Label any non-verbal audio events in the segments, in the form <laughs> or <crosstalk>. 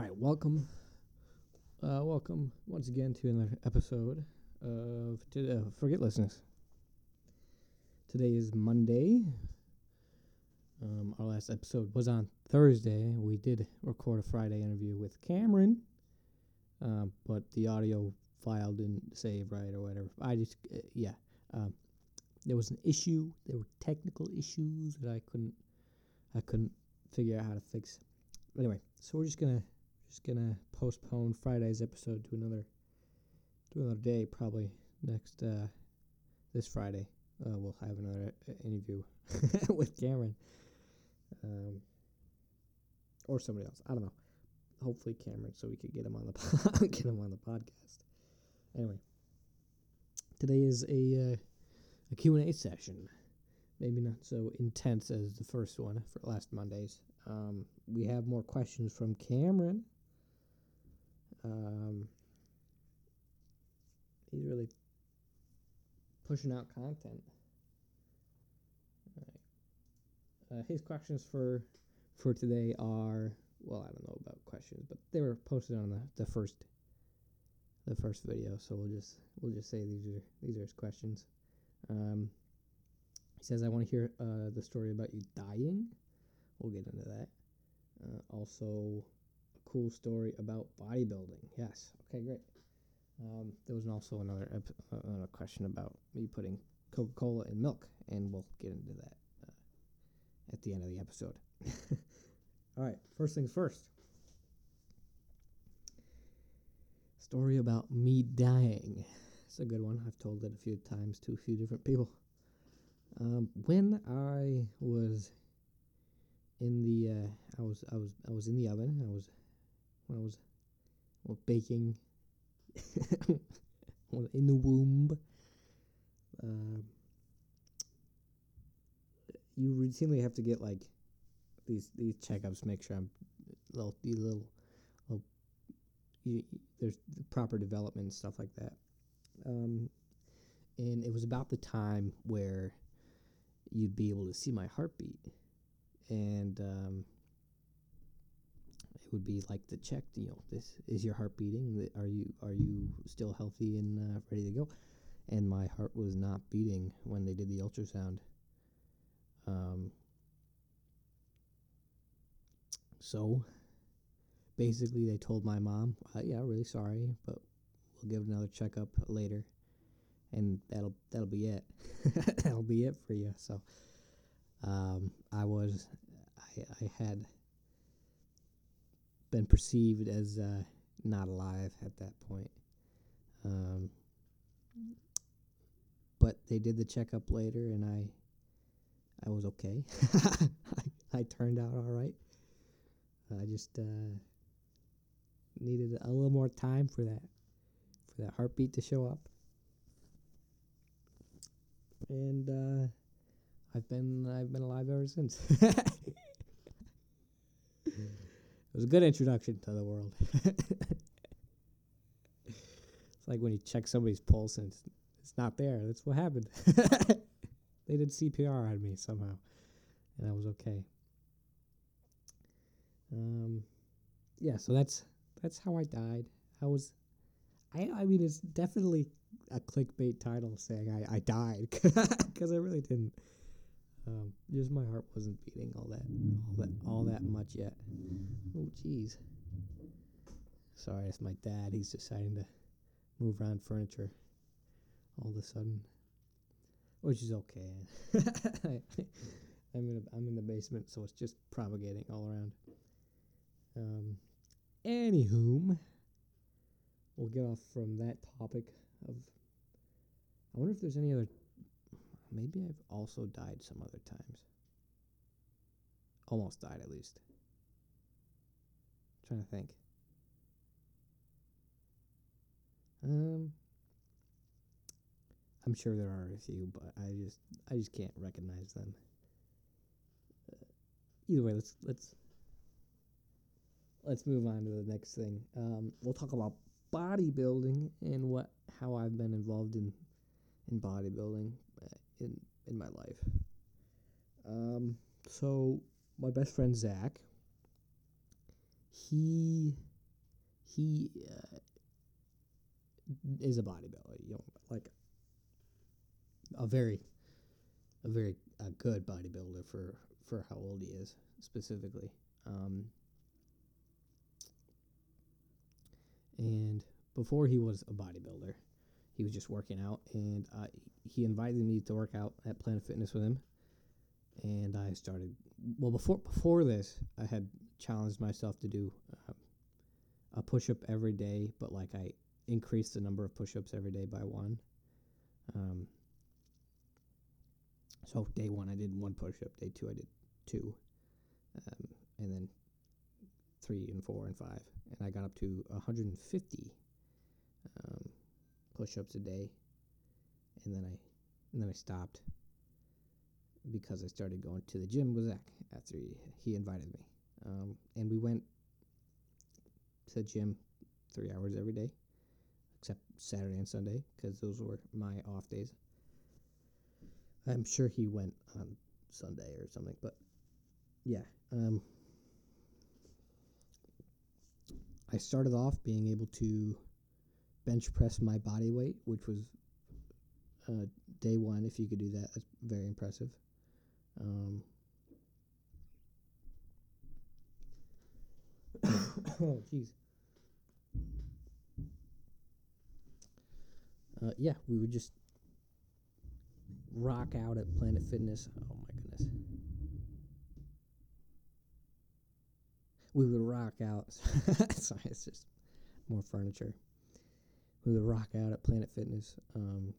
All right, welcome, uh, welcome once again to another episode of to, uh, Forget Listeners. Today is Monday. Um, our last episode was on Thursday. We did record a Friday interview with Cameron, um, but the audio file didn't save right or whatever. I just, uh, yeah, um, there was an issue. There were technical issues that I couldn't, I couldn't figure out how to fix. Anyway, so we're just gonna just gonna postpone Friday's episode to another to another day, probably next uh, this Friday. Uh, we'll have another uh, interview <laughs> with Cameron, um, or somebody else. I don't know. Hopefully Cameron, so we could get him on the <laughs> po- get him on the podcast. Anyway, today is a uh, a Q and A session. Maybe not so intense as the first one for last Mondays. Um, we have more questions from Cameron. Um, he's really pushing out content. Uh, his questions for for today are well, I don't know about questions, but they were posted on the, the first the first video, so we'll just we'll just say these are these are his questions. Um, he says, "I want to hear uh, the story about you dying." We'll get into that. Uh, also, cool story about bodybuilding. Yes. Okay, great. Um, there was also another ep- uh, another question about me putting Coca Cola in milk, and we'll get into that uh, at the end of the episode. <laughs> All right. First things first. Story about me dying. It's a good one. I've told it a few times to a few different people. Um, when I was in the, uh, I was, I was, I was in the oven. I was, when I was, well, baking, <laughs> in the womb. Um, you routinely have to get like these these checkups, make sure I'm little, little, little, you, there's proper development and stuff like that. Um, and it was about the time where you'd be able to see my heartbeat, and um, it would be like the check. You know, this is your heart beating. Are you are you still healthy and uh, ready to go? And my heart was not beating when they did the ultrasound. Um, so basically, they told my mom, uh, "Yeah, really sorry, but we'll give another checkup later." and that'll that'll be it. <laughs> that'll be it for you. So, um, I was, I I had been perceived as uh, not alive at that point. Um, but they did the checkup later, and I, I was okay. I, <laughs> I turned out all right. I just uh, needed a little more time for that, for that heartbeat to show up and uh, I've been I've been alive ever since. <laughs> was a good introduction to the world. it's like when you check somebody's pulse and it's, it's not there. That's what happened. <laughs> they did CPR on me somehow, and I was okay. Um, yeah. So that's that's how I died. I was, I I mean, it's definitely a clickbait title saying I, I died <laughs> because I really didn't. Um, just my heart wasn't beating all that all that all that much yet. Oh jeez. Sorry, it's my dad. He's deciding to move around furniture all of a sudden, which is okay. <laughs> I'm in a, I'm in the basement, so it's just propagating all around. Um, anywho, we'll get off from that topic of I wonder if there's any other. Maybe I've also died some other times. Almost died, at least. trying to think. Um, I'm sure there are a few, but I just I just can't recognize them. Uh, either way, let's let's let's move on to the next thing. Um, we'll talk about bodybuilding and what how I've been involved in in bodybuilding uh, in in my life. Um, so my best friend Zach, he he uh, is a bodybuilder. You know, like a very a very a good bodybuilder for for how old he is specifically. Um, and before he was a bodybuilder, he was just working out, and uh, he invited me to work out at Planet Fitness with him. And I started well before before this. I had challenged myself to do uh, a push up every day, but like I increased the number of push ups every day by one. Um, so day one I did one push up. Day two I did two, um, and then three and four and five, and I got up to 150 um, push-ups a day, and then I and then I stopped because I started going to the gym with Zach after he, he invited me, um, and we went to the gym three hours every day, except Saturday and Sunday because those were my off days. I'm sure he went on Sunday or something, but yeah. Um, I started off being able to bench press my body weight, which was uh, day one. If you could do that, that's very impressive. Um, <coughs> oh, jeez. Uh, yeah, we would just rock out at Planet Fitness. Oh my goodness. We would rock out. <laughs> Sorry, it's just more furniture. We would rock out at Planet Fitness. Um,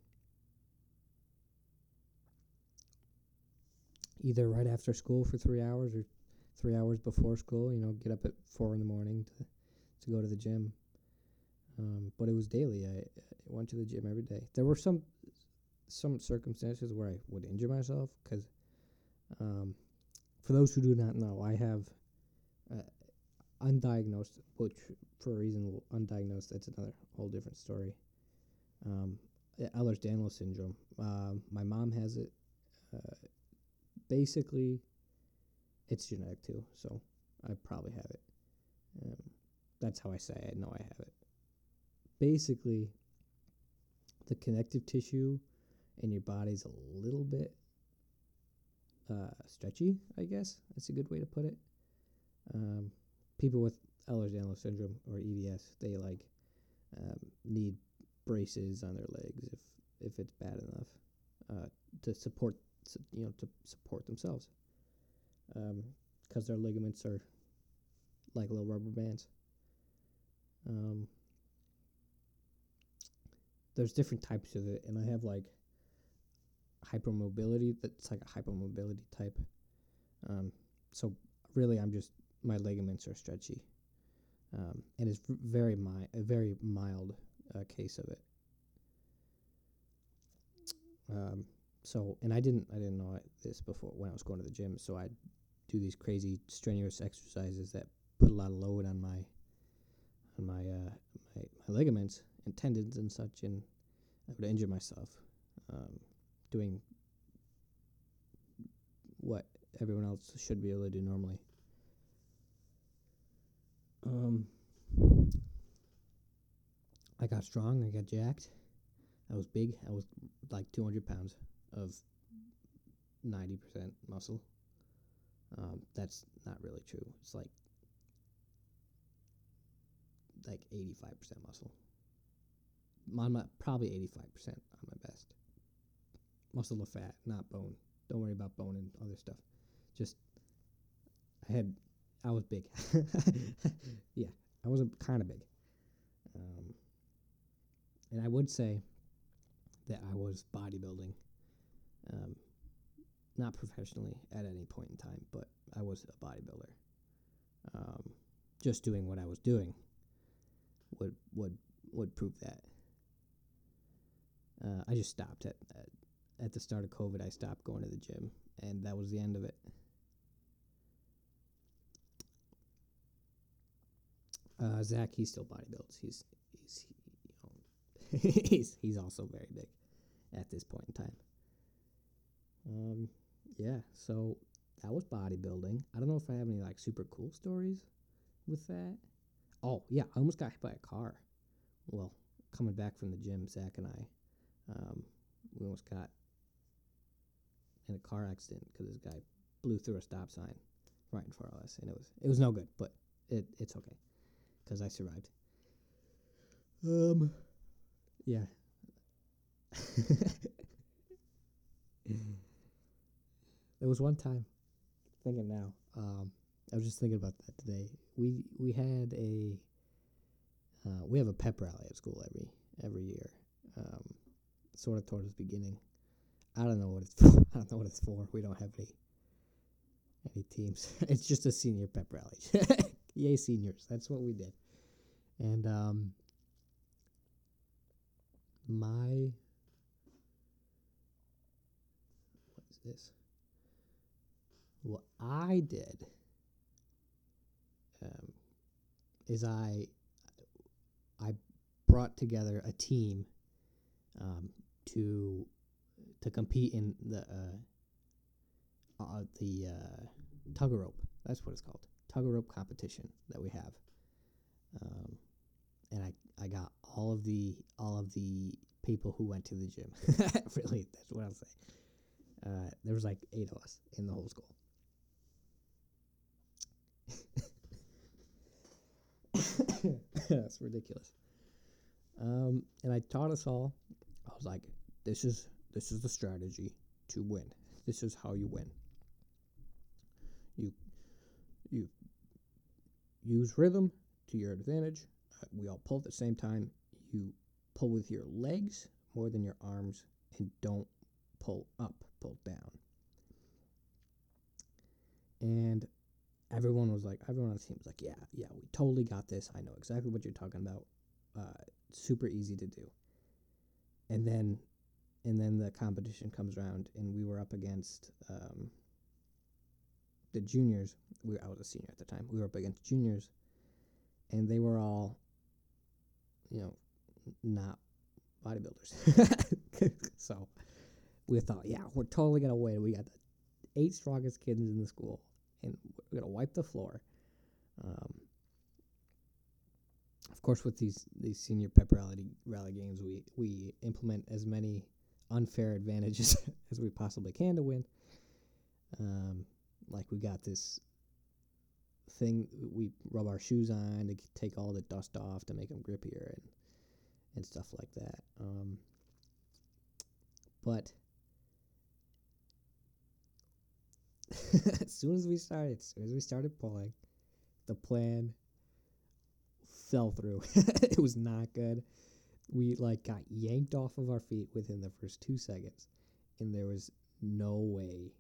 either right after school for three hours or three hours before school. You know, get up at four in the morning to to go to the gym. Um, but it was daily. I, I went to the gym every day. There were some some circumstances where I would injure myself because, um, for those who do not know, I have uh, undiagnosed, which for a reason undiagnosed, that's another whole different story. Um, Ehlers-Danlos syndrome. Um, my mom has it. Uh, basically, it's genetic too, so I probably have it. Um, that's how I say I know I have it. Basically, the connective tissue in your body's a little bit uh, stretchy, I guess. That's a good way to put it. Um, people with Ehlers-Danlos syndrome or EDS, they like um, need braces on their legs if if it's bad enough uh, to support you know to support themselves because um, their ligaments are like little rubber bands. Um, there's different types of it, and I have like hypermobility. That's like a hypermobility type. Um, so really, I'm just my ligaments are stretchy, um, and it's very mi- a very mild uh, case of it. Um, so, and I didn't I didn't know this before when I was going to the gym. So I do these crazy strenuous exercises that put a lot of load on my on my uh, my, my ligaments and tendons and such, and I would injure myself um, doing what everyone else should be able to do normally. Um, I got strong. I got jacked. I was big. I was like 200 pounds of 90% muscle. Um, that's not really true. It's like like 85% muscle. On my, probably 85% on my best. Muscle or fat, not bone. Don't worry about bone and other stuff. Just I had I was big. <laughs> yeah, I was kind of big. Um, and I would say that I was bodybuilding, um, not professionally at any point in time, but I was a bodybuilder. Um, just doing what I was doing would would would prove that. Uh, I just stopped at, at at the start of COVID. I stopped going to the gym, and that was the end of it. Uh, Zach, he still bodybuilds. He's he's you know, <laughs> he's he's also very big at this point in time. Um, yeah. So that was bodybuilding. I don't know if I have any like super cool stories with that. Oh yeah, I almost got hit by a car. Well, coming back from the gym, Zach and I, um, we almost got in a car accident because this guy blew through a stop sign right in front of us, and it was it was no good, but it it's okay because I survived. Um, yeah. <laughs> there was one time, thinking now. Um, I was just thinking about that today. We we had a uh, we have a pep rally at school every every year, um, sort of towards the beginning. I don't know what it's <laughs> for. I don't know what it's for. We don't have any any teams. <laughs> it's just a senior pep rally. <laughs> Yay, seniors! That's what we did. And um, my what is this? What I did um, is I I brought together a team um, to to compete in the uh, uh, the uh, tug of rope. That's what it's called, tug of rope competition that we have. Um, and I, I got all of the all of the people who went to the gym. <laughs> really, that's what I'll say. Uh, there was like eight of us in the whole school. <laughs> that's ridiculous. Um, and I taught us all. I was like, "This is this is the strategy to win. This is how you win. You you use rhythm to your advantage. Uh, we all pull at the same time. You pull with your legs more than your arms, and don't pull up, pull down." And everyone was like, everyone on the team was like, "Yeah, yeah, we totally got this. I know exactly what you're talking about. Uh, super easy to do." And then and then the competition comes around, and we were up against um, the juniors. We I was a senior at the time. We were up against juniors, and they were all, you know, not bodybuilders. <laughs> so we thought, yeah, we're totally gonna win. We got the eight strongest kids in the school, and we're gonna wipe the floor. Um, of course, with these these senior pep rally rally games, we we implement as many unfair advantages <laughs> as we possibly can to win. Um, like we got this thing we rub our shoes on to take all the dust off to make them grippier and and stuff like that. Um, but <laughs> as soon as we started, as soon as we started pulling, the plan fell through. <laughs> it was not good we like got yanked off of our feet within the first two seconds, and there was no way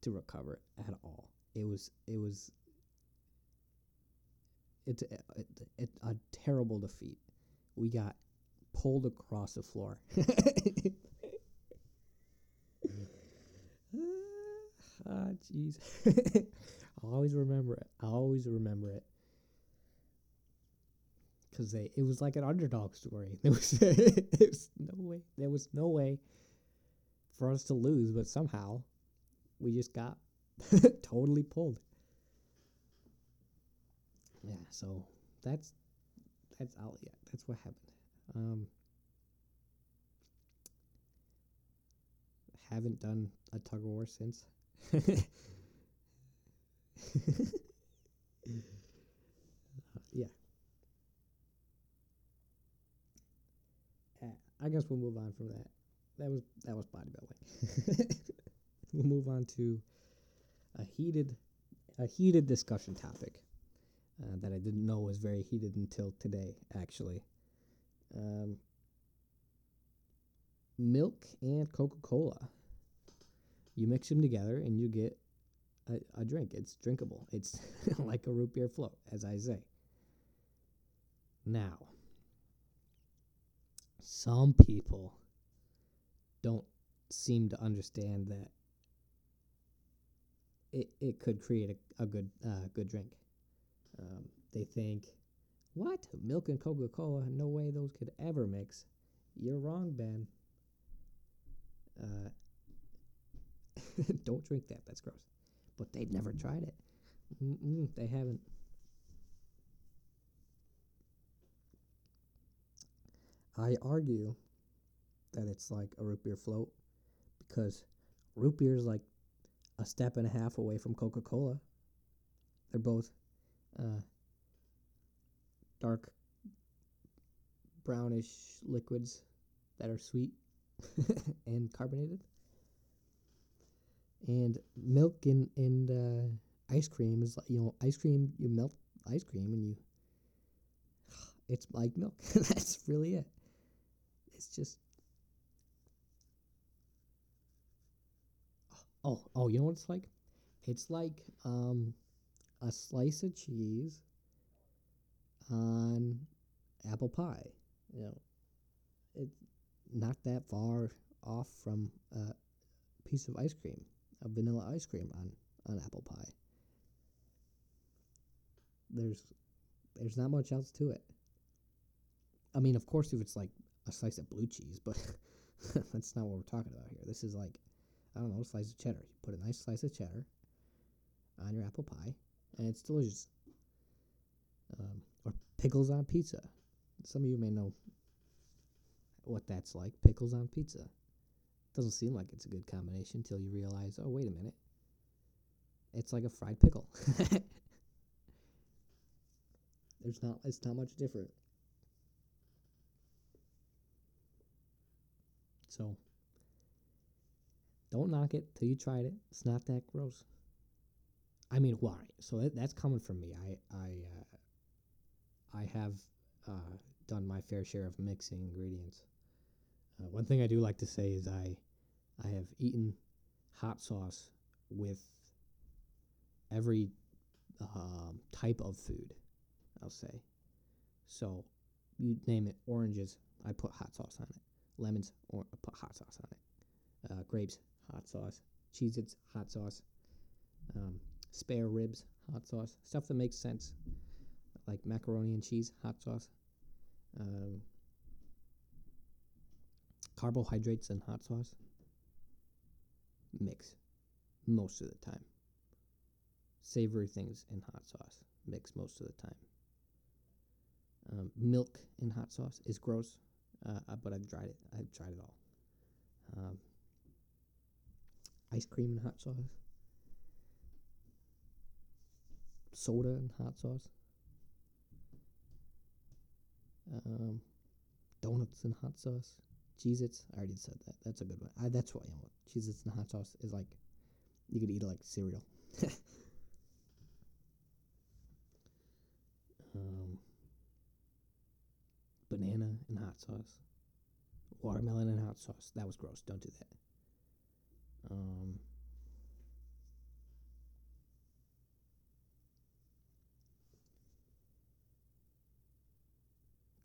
to recover at all. It was it was it's a, a, a terrible defeat. We got pulled across the floor. <laughs> ah, jeez. <laughs> I always remember it. I always remember it because they it was like an underdog story. <laughs> There was there was no way there was no way for us to lose, but somehow we just got <laughs> totally pulled. Yeah, so that's that's out. Yeah, that's what happened. Um, haven't done a tug of war since. <laughs> yeah. I guess we'll move on from that. That was that was bodybuilding. <laughs> we'll move on to a heated a heated discussion topic uh, that I didn't know was very heated until today, actually. Um, milk and Coca Cola. You mix them together and you get a, a drink. It's drinkable. It's <laughs> like a root beer float, as I say. Now, some people don't seem to understand that it, it could create a, a good uh, good drink. Um, they think, what milk and Coca Cola? No way those could ever mix. You're wrong, Ben. Uh, <laughs> Don't drink that. That's gross. But they've never tried it. Mm-mm, they haven't. I argue that it's like a root beer float because root beer is like a step and a half away from Coca Cola. They're both uh, dark brownish liquids that are sweet <laughs> and carbonated. And milk and, and uh, ice cream is like, you know, ice cream, you melt ice cream and you, <sighs> it's like milk. <laughs> That's really it. It's just, <gasps> oh, oh, you know what it's like? It's like um, a slice of cheese on apple pie. You know, it's not that far off from a piece of ice cream, a vanilla ice cream on, on apple pie. There's there's not much else to it. I mean, of course, if it's like a slice of blue cheese, but <laughs> that's not what we're talking about here. This is like, I don't know, a slice of cheddar. You put a nice slice of cheddar on your apple pie, and it's delicious. Um, or pickles on pizza. Some of you may know what that's like. Pickles on pizza. Doesn't seem like it's a good combination until you realize, oh, wait a minute. It's like a fried pickle. <laughs> There's not it's not much different. So don't knock it till you tried it. It's not that gross. I mean, why? So that, that's coming from me. I I uh, I have uh, done my fair share of mixing ingredients. Uh, one thing I do like to say is I I have eaten hot sauce with every um, type of food. I'll say. So you name it, oranges, I put hot sauce on it. Lemons, or I put hot sauce on it. Uh, grapes, hot sauce. Cheez-Its, hot sauce. Um, spare ribs, hot sauce. Stuff that makes sense, like macaroni and cheese, hot sauce. Um, carbohydrates and hot sauce. Mix most of the time. Savory things and hot sauce. Mix most of the time. Um, milk and hot sauce is gross, uh, but I've tried it. I've tried it all. Um, ice cream and hot sauce. Soda and hot sauce. Um, donuts in hot sauce. Cheez Its. I already said that. That's a good one. I, that's what you know. Cheez Its and hot sauce is like, you could eat it like cereal. <laughs> um, banana and hot sauce, watermelon and hot sauce. That was gross. Don't do that. Um,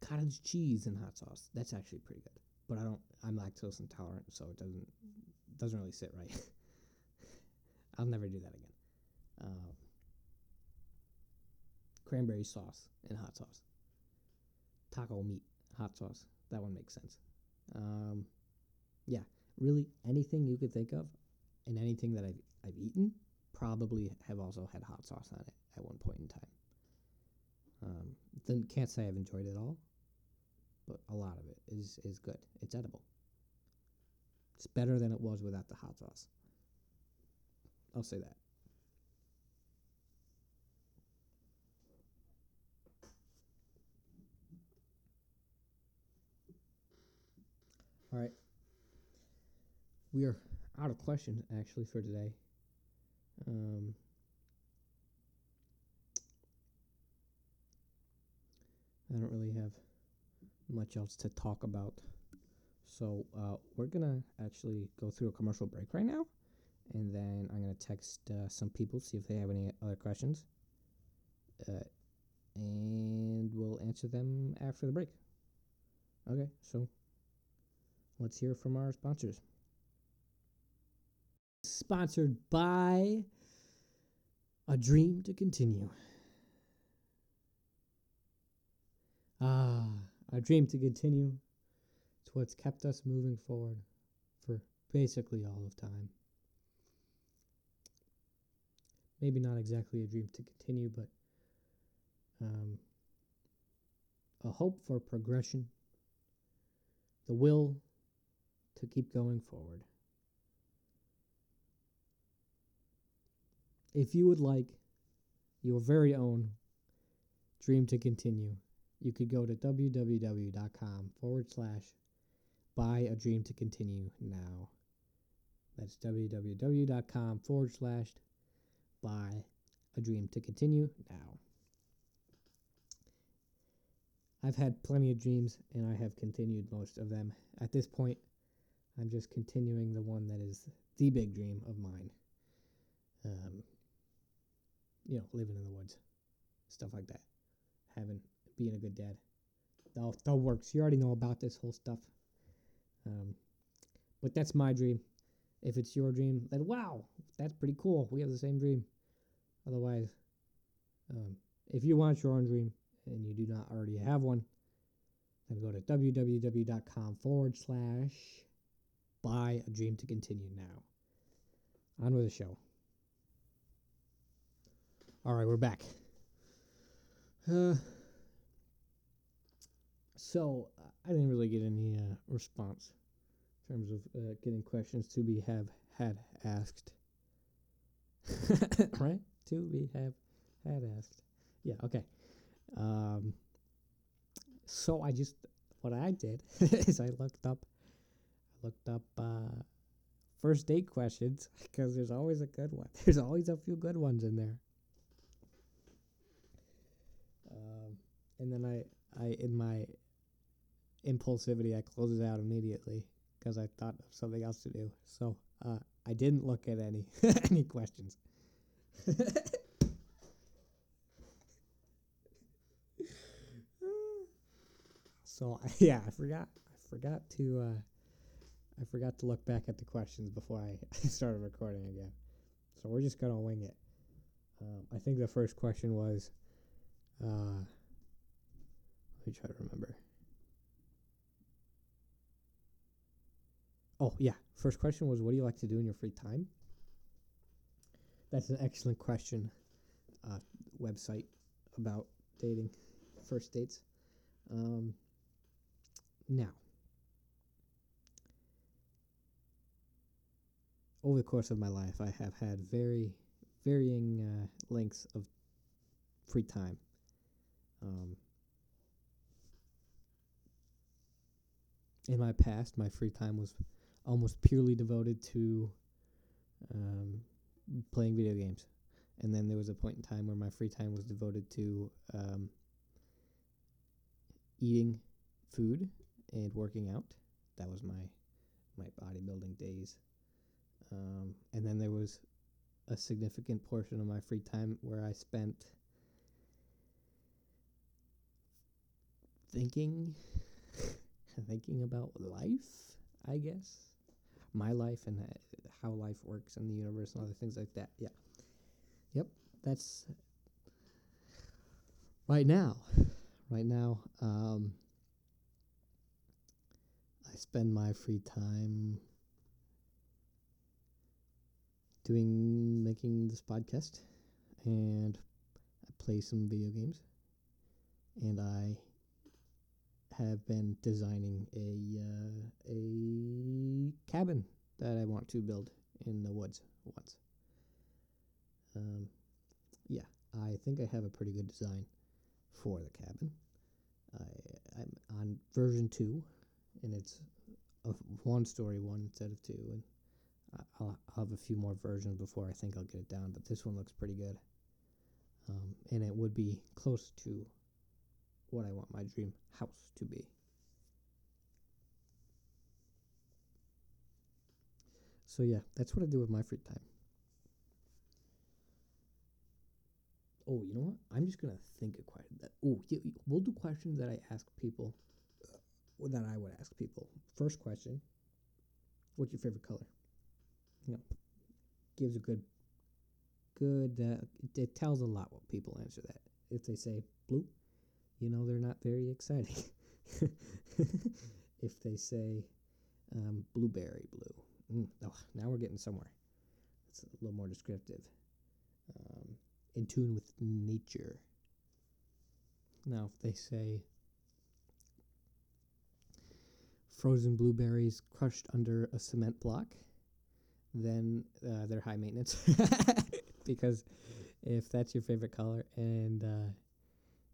cottage cheese and hot sauce. That's actually pretty good. But I don't. I'm lactose intolerant, so it doesn't doesn't really sit right. <laughs> I'll never do that again. Um, cranberry sauce and hot sauce taco meat hot sauce. That one makes sense. Um, yeah, really anything you could think of, and anything that I've I've eaten probably have also had hot sauce on it at one point in time. Um, then can't say I've enjoyed it all, but a lot of it is is good. It's edible. It's better than it was without the hot sauce. I'll say that. All right. We are out of questions actually for today. Um, I don't really have much else to talk about. So uh, we're gonna actually go through a commercial break right now, and then I'm gonna text uh, some people see if they have any other questions, uh, and we'll answer them after the break. Okay, so let's hear from our sponsors. Sponsored by A Dream to Continue. Ah, a dream to continue. It's what's kept us moving forward for basically all of time. Maybe not exactly a dream to continue, but um, a hope for progression the will to keep going forward. If you would like your very own dream to continue, you could go to www.com forward slash buy a dream to continue now. That's www.com forward slash buy a dream to continue now. I've had plenty of dreams and I have continued most of them. At this point, I'm just continuing the one that is the big dream of mine. Um, you know, living in the woods, stuff like that. Having, being a good dad. That, that works. You already know about this whole stuff. Um, but that's my dream. If it's your dream, then wow, that's pretty cool. We have the same dream. Otherwise, um, if you want your own dream and you do not already have one, then go to www.com forward slash buy a dream to continue now. On with the show. All right, we're back. Uh, so I didn't really get any uh, response in terms of uh, getting questions to be have had asked. <coughs> right? To be have had asked. Yeah. Okay. Um. So I just what I did <laughs> is I looked up, I looked up uh, first date questions <laughs> because there's always a good one. <laughs> There's always a few good ones in there. Um, and then I, I in my impulsivity, I closed it out immediately because I thought of something else to do. So uh, I didn't look at any <laughs> any questions. <laughs> so yeah, I forgot. I forgot to. Uh, I forgot to look back at the questions before <laughs> I started recording again. So we're just gonna wing it. Um, I think the first question was. Uh, let me try to remember. Oh, yeah. First question was What do you like to do in your free time? That's an excellent question. Uh, website about dating, first dates. Um, now, over the course of my life, I have had very varying uh, lengths of free time. Um, in my past, my free time was almost purely devoted to um, playing video games. And then there was a point in time where my free time was devoted to um, eating food and working out. That was my my bodybuilding days. Um, and then there was a significant portion of my free time where I spent thinking <laughs> thinking about life, I guess my life and how life works in the universe and other things like that. Yeah. Yep. That's right now. Right now, um, I spend my free time doing making this podcast and I play some video games and I have been designing a uh, a cabin that I want to build in the woods once. Um, yeah, I think I have a pretty good design for the cabin. I, I'm on version two, and it's a one story one instead of two, and I'll, I'll have a few more versions before I think I'll get it down. But this one looks pretty good, um, and it would be close to what I want my dream house to be. So yeah, that's what I do with my free time. Oh, you know what? I'm just gonna think of question. That, oh, yeah, we'll do questions that I ask people. That I would ask people. First question: What's your favorite color? You know, gives a good, good. Uh, it tells a lot what people answer that. If they say blue, you know they're not very exciting. <laughs> if they say um, blueberry blue, mm, oh, now we're getting somewhere. It's a little more descriptive. Um, in tune with nature. Now, if they say frozen blueberries crushed under a cement block, then uh, they're high maintenance. <laughs> because if that's your favorite color and uh,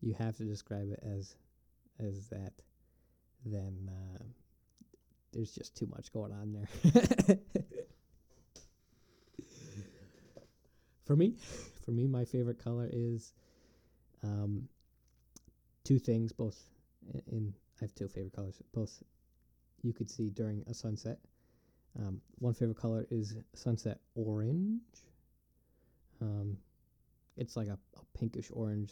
you have to describe it as as that, then uh, there's just too much going on there. <laughs> for me, for me, my favorite color is um, two things. Both in, in I have two favorite colors. Both you could see during a sunset. Um, one favorite color is sunset orange. Um, it's like a, a pinkish orange.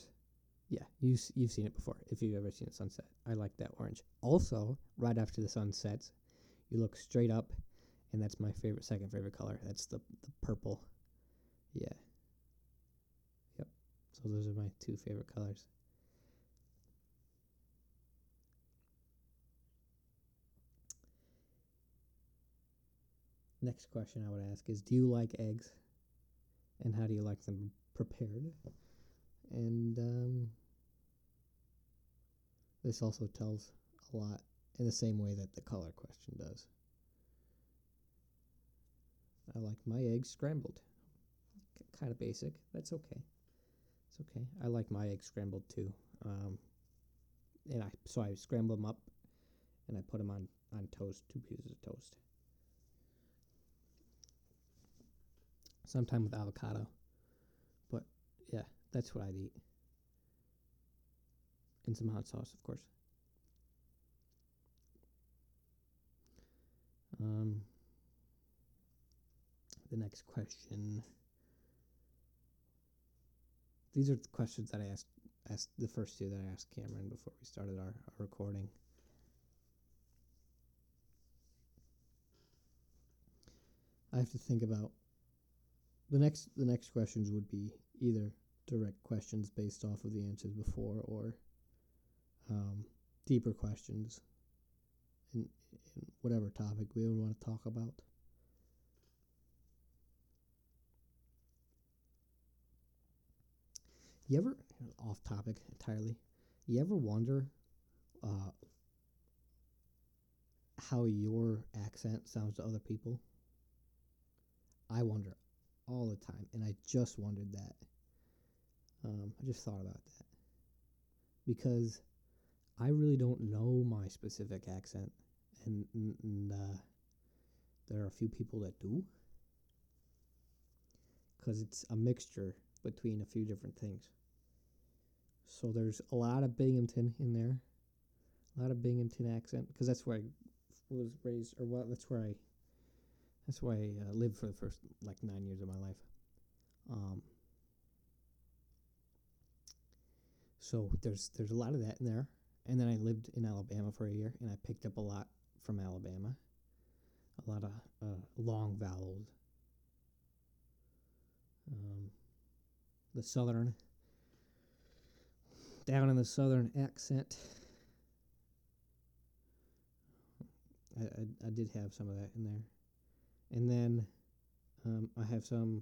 Yeah, you you've seen it before if you've ever seen a sunset. I like that orange. Also, right after the sun sets, you look straight up, and that's my favorite second favorite color. That's the the purple. Yeah. Yep. So those are my two favorite colors. Next question I would ask is Do you like eggs? And how do you like them prepared? And um, this also tells a lot in the same way that the color question does. I like my eggs scrambled. K- kind of basic. That's okay. It's okay. I like my eggs scrambled too. Um, and I so I scramble them up, and I put them on on toast, two pieces of toast. Sometime with avocado, but yeah, that's what I'd eat. And some hot sauce, of course. Um, the next question. These are the questions that I asked asked the first two that I asked Cameron before we started our, our recording. I have to think about the next the next questions would be either direct questions based off of the answers before or um, deeper questions in, in whatever topic we would want to talk about. You ever off topic entirely? You ever wonder uh, how your accent sounds to other people? I wonder all the time, and I just wondered that. Um, I just thought about that because I really don't know my specific accent, and, and, uh, there are a few people that do because it's a mixture between a few different things. So there's a lot of Binghamton in there, a lot of Binghamton accent because that's where I was raised, or what? That's where I. That's where I uh, lived for the first like nine years of my life. Um, so there's there's a lot of that in there, and then I lived in Alabama for a year, and I picked up a lot from Alabama. A lot of uh, long vowels. Um, the southern down in the southern accent. I, I, I did have some of that in there. And then um, I have some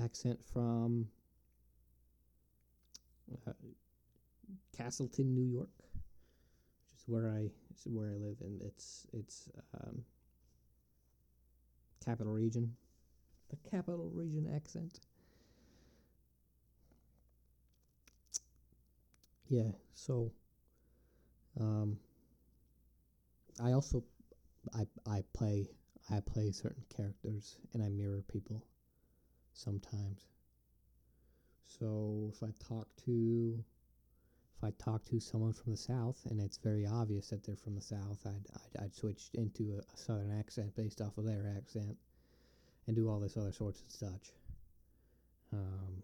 accent from uh, Castleton, New York, which is where I is where I live, and it's it's um, capital region, the capital region accent. Yeah, so um, I also I I play I play certain characters and I mirror people sometimes. So if I talk to if I talk to someone from the south and it's very obvious that they're from the south, I'd I'd, I'd switch into a, southern accent based off of their accent and do all this other sorts of such. Um,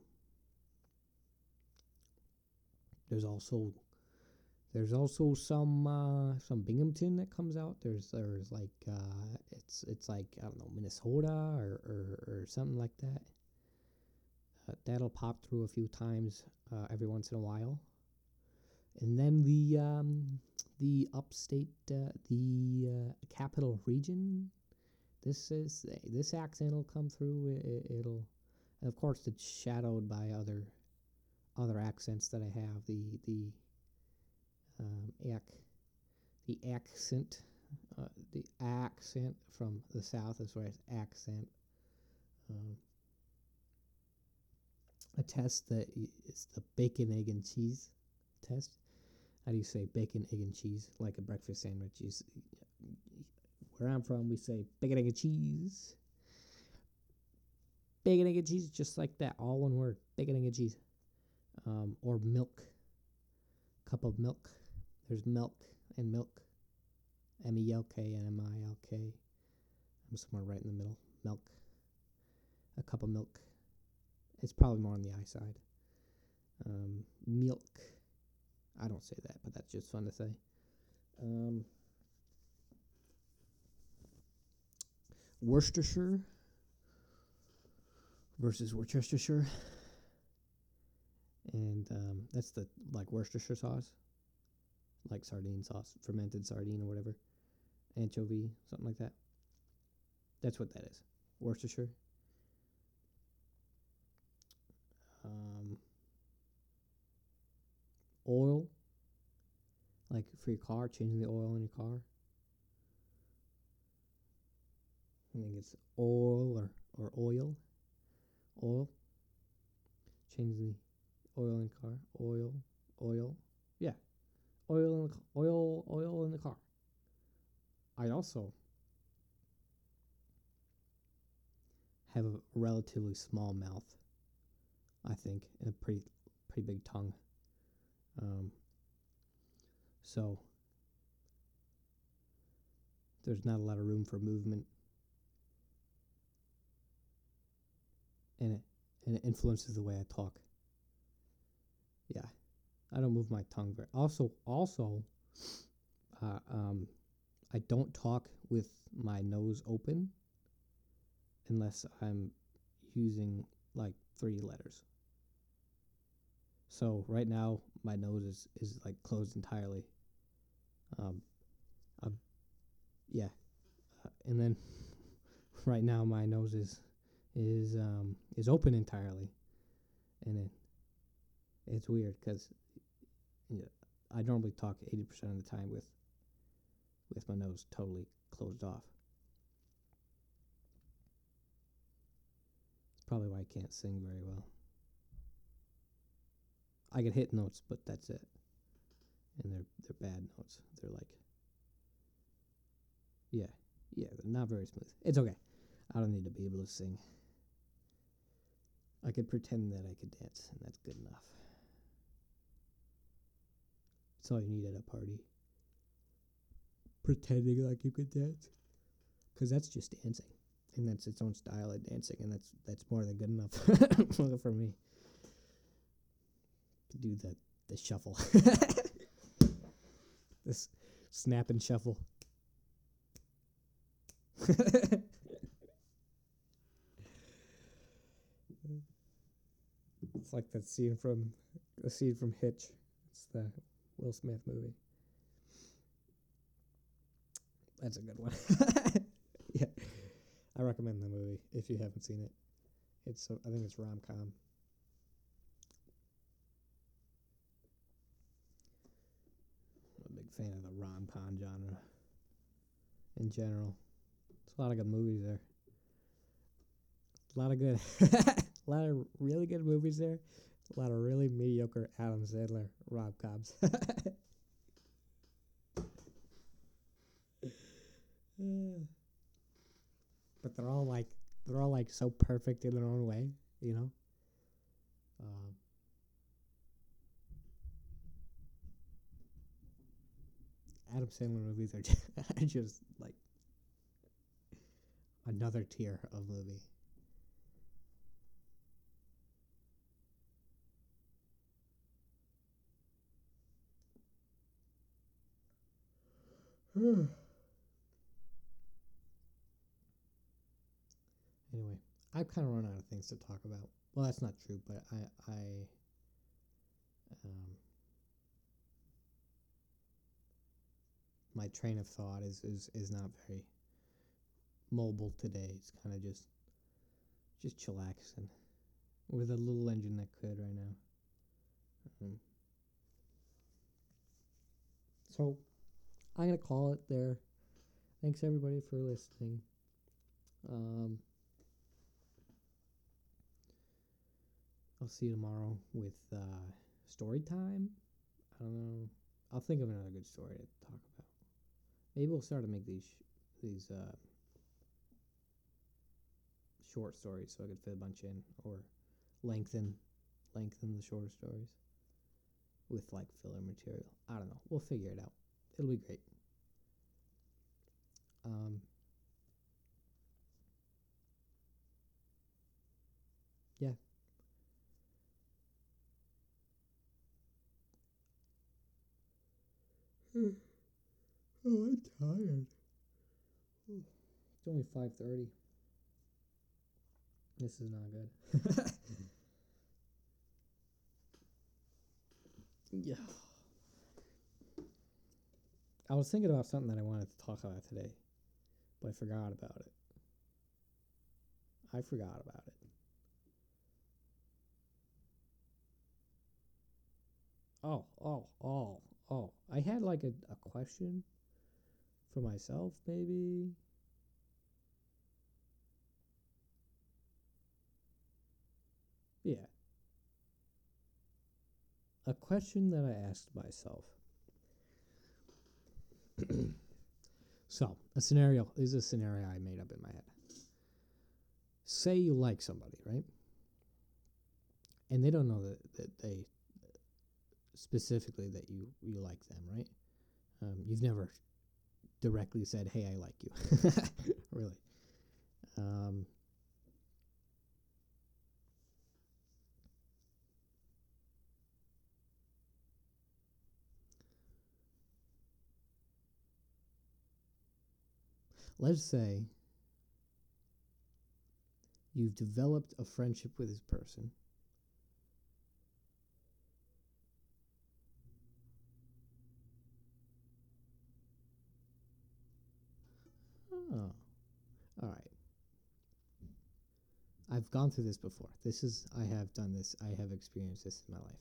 there's also there's also some uh, some Binghamton that comes out. There's there's like uh, it's it's like I don't know Minnesota or or, or something like that. Uh, that'll pop through a few times uh, every once in a while. And then the um, the upstate uh, the uh, capital region. This is this accent will come through. It, it'll, of course, it's shadowed by other other accents that I have. The the um, ack, the accent, uh, the accent from the south is where it's accent. Um, a test that it's the bacon, egg, and cheese test. How do you say bacon, egg, and cheese like a breakfast sandwich? You, s- where I'm from, we say bacon, egg, and cheese. Bacon, egg, and cheese, just like that, all one word. Bacon, egg, and cheese. Um, or milk. Cup of milk. There's milk and milk. M E L K and M I L K. I'm somewhere right in the middle. Milk. A cup of milk. It's probably more on the I side. Um, milk. I don't say that, but that's just fun to say. Um, Worcestershire versus Worcestershire, and um, that's the like Worcestershire sauce, like sardine sauce, fermented sardine or whatever, anchovy, something like that. That's what that is, Worcestershire. Oil, like for your car, changing the oil in your car. I think it's oil or, or oil. Oil. Change the oil in car. Oil. Oil. Yeah. Oil in the oil oil in the car. I also have a relatively small mouth. I think, and a pretty pretty big tongue. Um, so there's not a lot of room for movement, and it and it influences the way I talk. Yeah, I don't move my tongue very. Also, also, uh, um, I don't talk with my nose open unless I'm using like three letters. So right now my nose is, is like closed entirely. Um, um yeah, uh, and then <laughs> right now my nose is is um is open entirely, and it it's weird because yeah, I normally talk eighty percent of the time with with my nose totally closed off. It's probably why I can't sing very well. I can hit notes, but that's it. And they're they're bad notes. They're like Yeah. Yeah, they're not very smooth. It's okay. I don't need to be able to sing. I could pretend that I could dance, and that's good enough. That's all you need at a party. Pretending like you could dance. Because that's just dancing. And that's its own style of dancing, and that's that's more than good enough <laughs> for me to do the the shuffle. <laughs> this snap and shuffle. <laughs> it's like that scene from the scene from Hitch. It's the Will Smith movie. That's a good one. <laughs> yeah, I recommend the movie if you haven't seen it. It's so I think it's rom com. I'm a big fan of the rom com genre in general. There's a lot of good movies there. A lot of good, <laughs> a lot of really good movies there. A lot of really mediocre Adam Sandler rom coms. <laughs> but they're all like they're all like so perfect in their own way, you know. Um, Adam Sandler movies are <laughs> just, like another tier of movie. <sighs> anyway, I've kind of run out of things to talk about. Well, that's not true, but I, I, um, my train of thought is is, is not very mobile today. It's kind of just just chillaxing with a little engine that could right now. Um, so I'm gonna call it there. Thanks everybody for listening. Um, I'll see you tomorrow with uh, story time. I don't know. I'll think of another good story to talk about. Maybe we'll start to make these sh- these uh, short stories so I could fit a bunch in, or lengthen lengthen the shorter stories with like filler material. I don't know. We'll figure it out. It'll be great. Um, yeah. Oh, I'm tired. It's only five thirty. This is not good. <laughs> yeah. I was thinking about something that I wanted to talk about today, but I forgot about it. I forgot about it. Oh, oh, oh, oh. I had like a, a question for myself, maybe. Yeah. A question that I asked myself. <clears throat> so, a scenario is a scenario I made up in my head. Say you like somebody, right? And they don't know that, that they specifically that you, you like them, right? Um, you've never directly said, "Hey, I like you," <laughs> really. Um, let's say you've developed a friendship with this person. Oh, all right. I've gone through this before. This is, I have done this, I have experienced this in my life.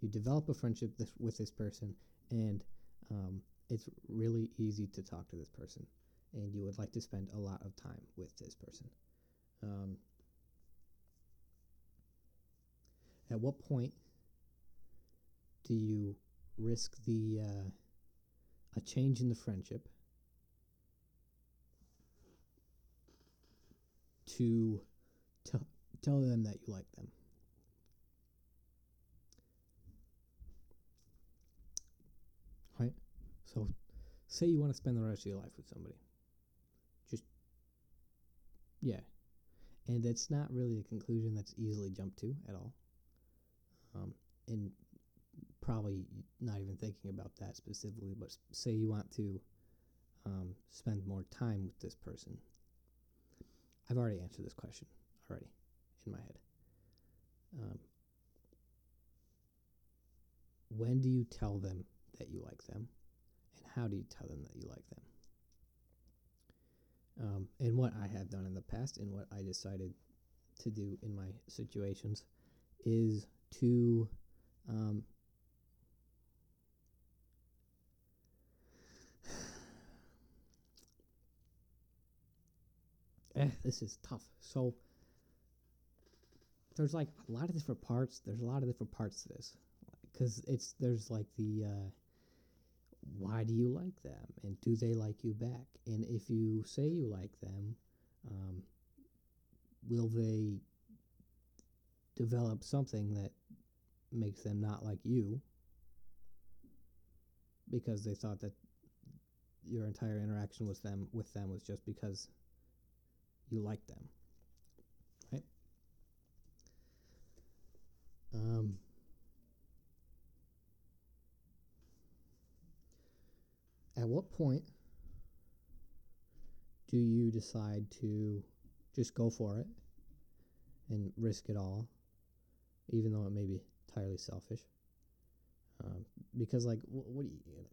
You develop a friendship with this person, and um, it's really easy to talk to this person, and you would like to spend a lot of time with this person. Um, at what point do you risk the uh, a change in the friendship to tell tell them that you like them. Right? So say you want to spend the rest of your life with somebody. Just yeah. And it's not really a conclusion that's easily jumped to at all. Um, and probably not even thinking about that specifically, but say you want to um, spend more time with this person I've already answered this question already in my head. Um, when do you tell them that you like them, and how do you tell them that you like them? Um, and what I have done in the past, and what I decided to do in my situations, is to um, <sighs> eh, this is tough. So there's like a lot of different parts. There's a lot of different parts to this because it's there's like the uh, why do you like them and do they like you back? And if you say you like them, um, will they develop something that makes them not like you because they thought that your entire interaction with them with them was just because you like them. Right? Um, at what point do you decide to just go for it and risk it all, even though it may be entirely selfish? Um, because, like, wh- what do you,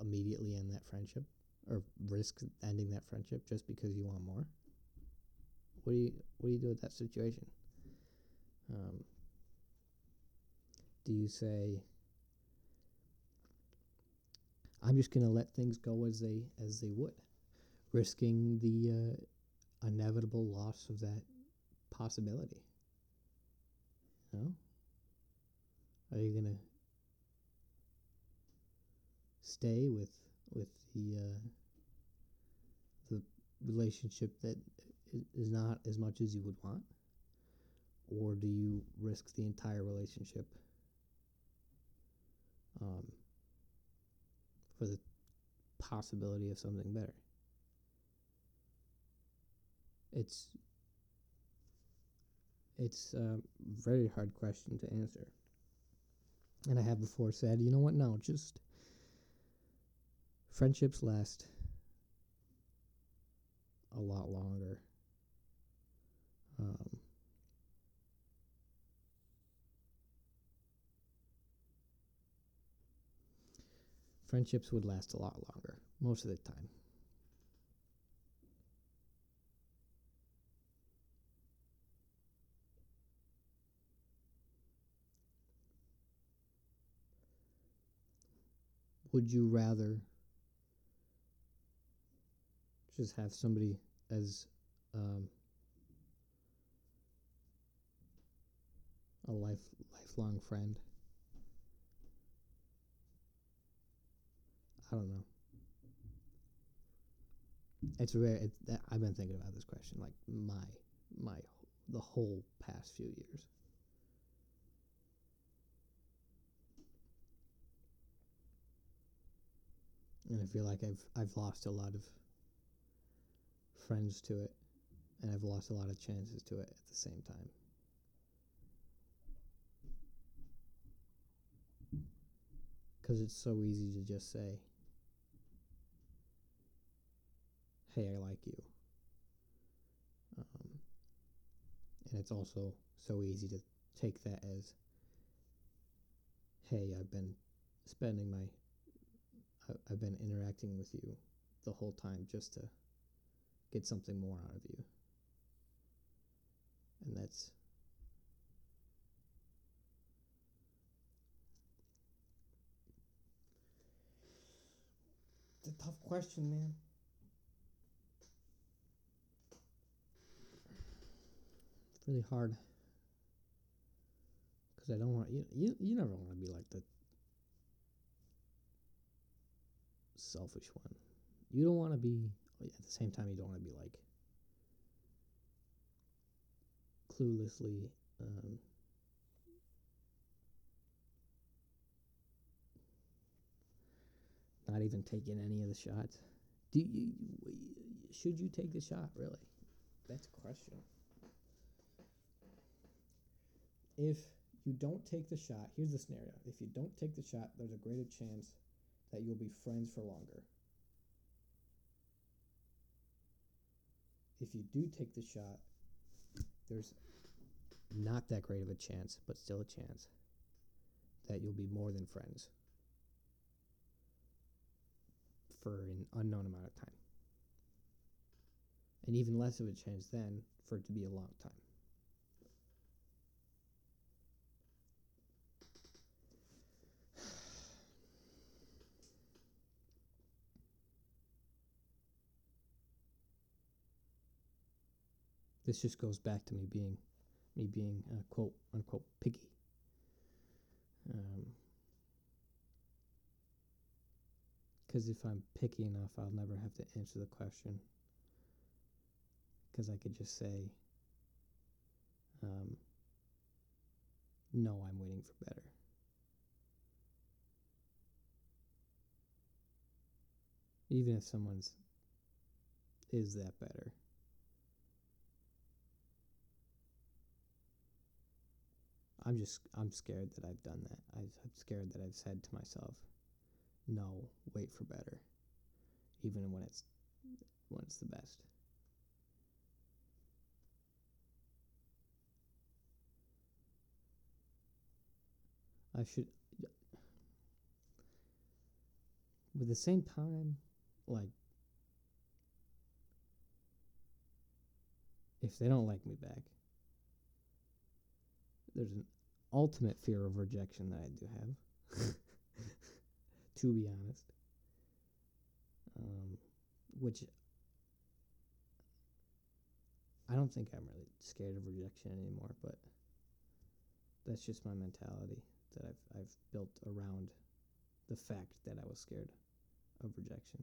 immediately end that friendship? or risk ending that friendship just because you want more? What do you what do you do with that situation? Um, do you say I'm just gonna let things go as they as they would, risking the uh, inevitable loss of that possibility. Know? Are you gonna stay with with the uh, the relationship that is not as much as you would want, or do you risk the entire relationship um, for the possibility of something better? It's it's a very hard question to answer. And I have before said, you know what? No, just friendships last a lot longer. Um, friendships would last a lot longer most of the time. Would you rather just have somebody as um, a life lifelong friend? I don't know. It's rare. It's, I've been thinking about this question like my my the whole past few years. and I feel like I've I've lost a lot of friends to it, and I've lost a lot of chances to it at the same time. Because it's so easy to just say, "Hey, I like you," um, and it's also so easy to take that as, "Hey, I've been spending my I've been interacting with you the whole time just to get something more out of you. And that's it's a tough question, man. Really hard because I don't want you. You you never want to be like the selfish one. You don't want to be at the same time. You don't want to be like cluelessly. Um, not even taking any of the shots. Do you should you take the shot really? That's a question. If you don't take the shot, here's the scenario. If you don't take the shot, there's a greater chance that you'll be friends for longer. If you do take the shot, there's not that great of a chance, but still a chance, that you'll be more than friends for an unknown amount of time. And even less of a chance then for it to be a long time. This just goes back to me being me being uh, quote unquote picky. Because um, if I'm picky enough, I'll never have to answer the question. Because I could just say, um, no, I'm waiting for better. Even if someone's is that better. I'm just I'm scared that I've done that. i am scared that I've said to myself, "No, wait for better," even when it's when it's the best. I should. But the same time, like, if they don't like me back, there's an ultimate fear of rejection that I do have. <laughs> to be honest. um, which I don't think I'm really scared of rejection anymore, but that's just my mentality that I've I've built around the fact that I was scared of rejection.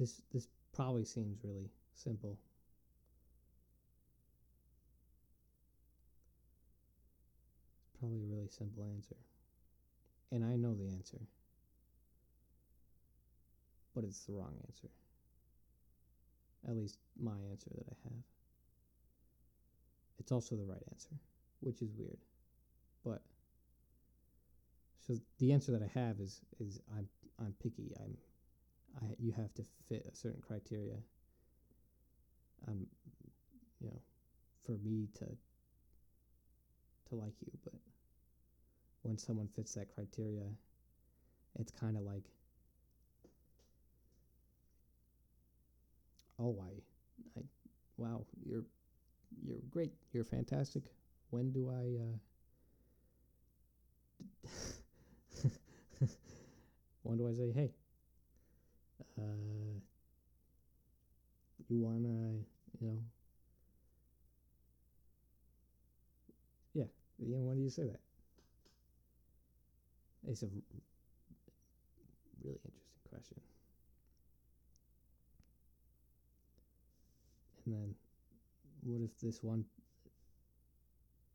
This this probably seems really simple. Probably a really simple answer. And I know the answer. But it's the wrong answer. At least my answer that I have. It's also the right answer, which is weird. But so the answer that I have is is I'm I'm picky. I'm I you have to fit a certain criteria. Um, you know, for me to to like you, but when someone fits that criteria, it's kind of like, oh, I, I, wow, you're you're great, you're fantastic. When do I? Uh, <laughs> when do I say, hey, uh, you wanna, you know, yeah, you know, when do you say that? It's a really interesting question. And then, what if this one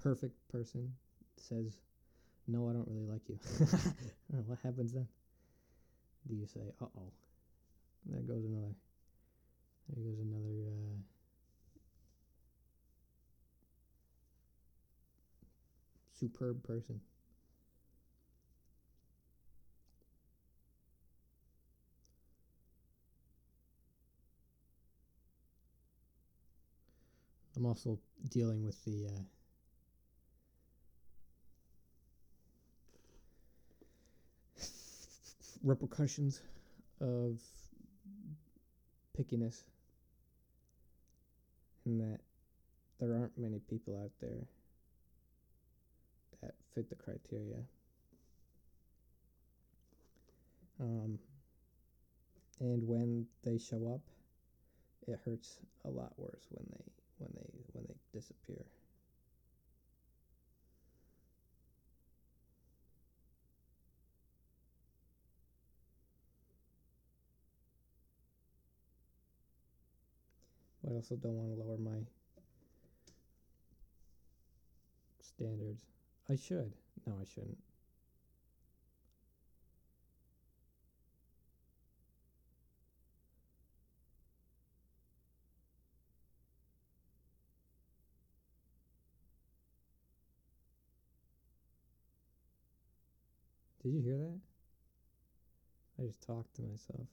perfect person says, "No, I don't really like you"? <laughs> what happens then? Do you say, "Uh oh"? There goes another. There goes another. Uh, superb person. I'm also dealing with the uh, <laughs> repercussions of pickiness, and that there aren't many people out there that fit the criteria. Um, and when they show up, it hurts a lot worse when they when they when they disappear. I also don't want to lower my standards. I should. No, I shouldn't. Did you hear that? I just talked to myself.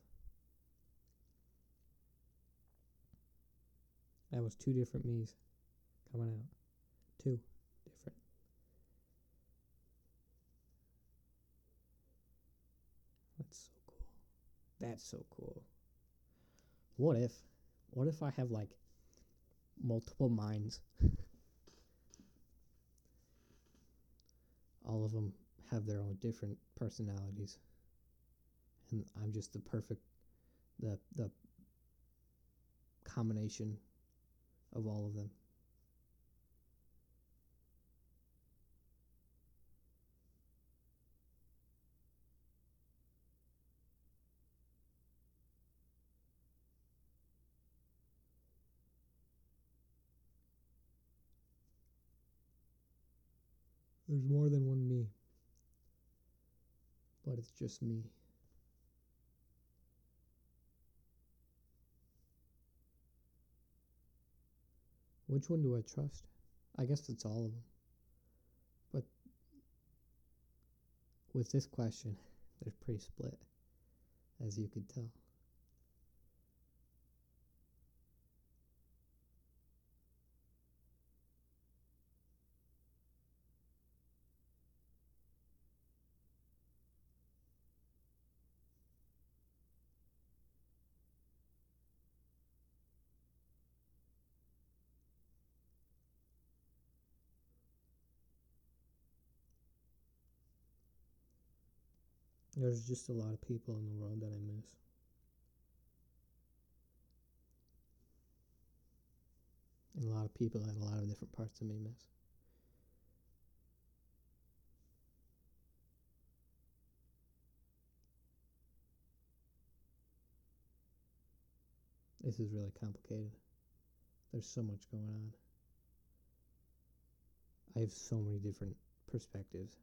That was two different me's coming out. Two different. That's so cool. That's so cool. What if, what if I have like multiple minds? <laughs> All of them have their own different personalities. And I'm just the perfect, the, the combination of all of them. There's more than one me, but it's just me. Which one do I trust? I guess it's all of them. But with this question, <laughs> they're pretty split, as you could tell. There's just a lot of people in the world that I miss. And a lot of people that a lot of different parts of me miss. This is really complicated. There's so much going on. I have so many different perspectives.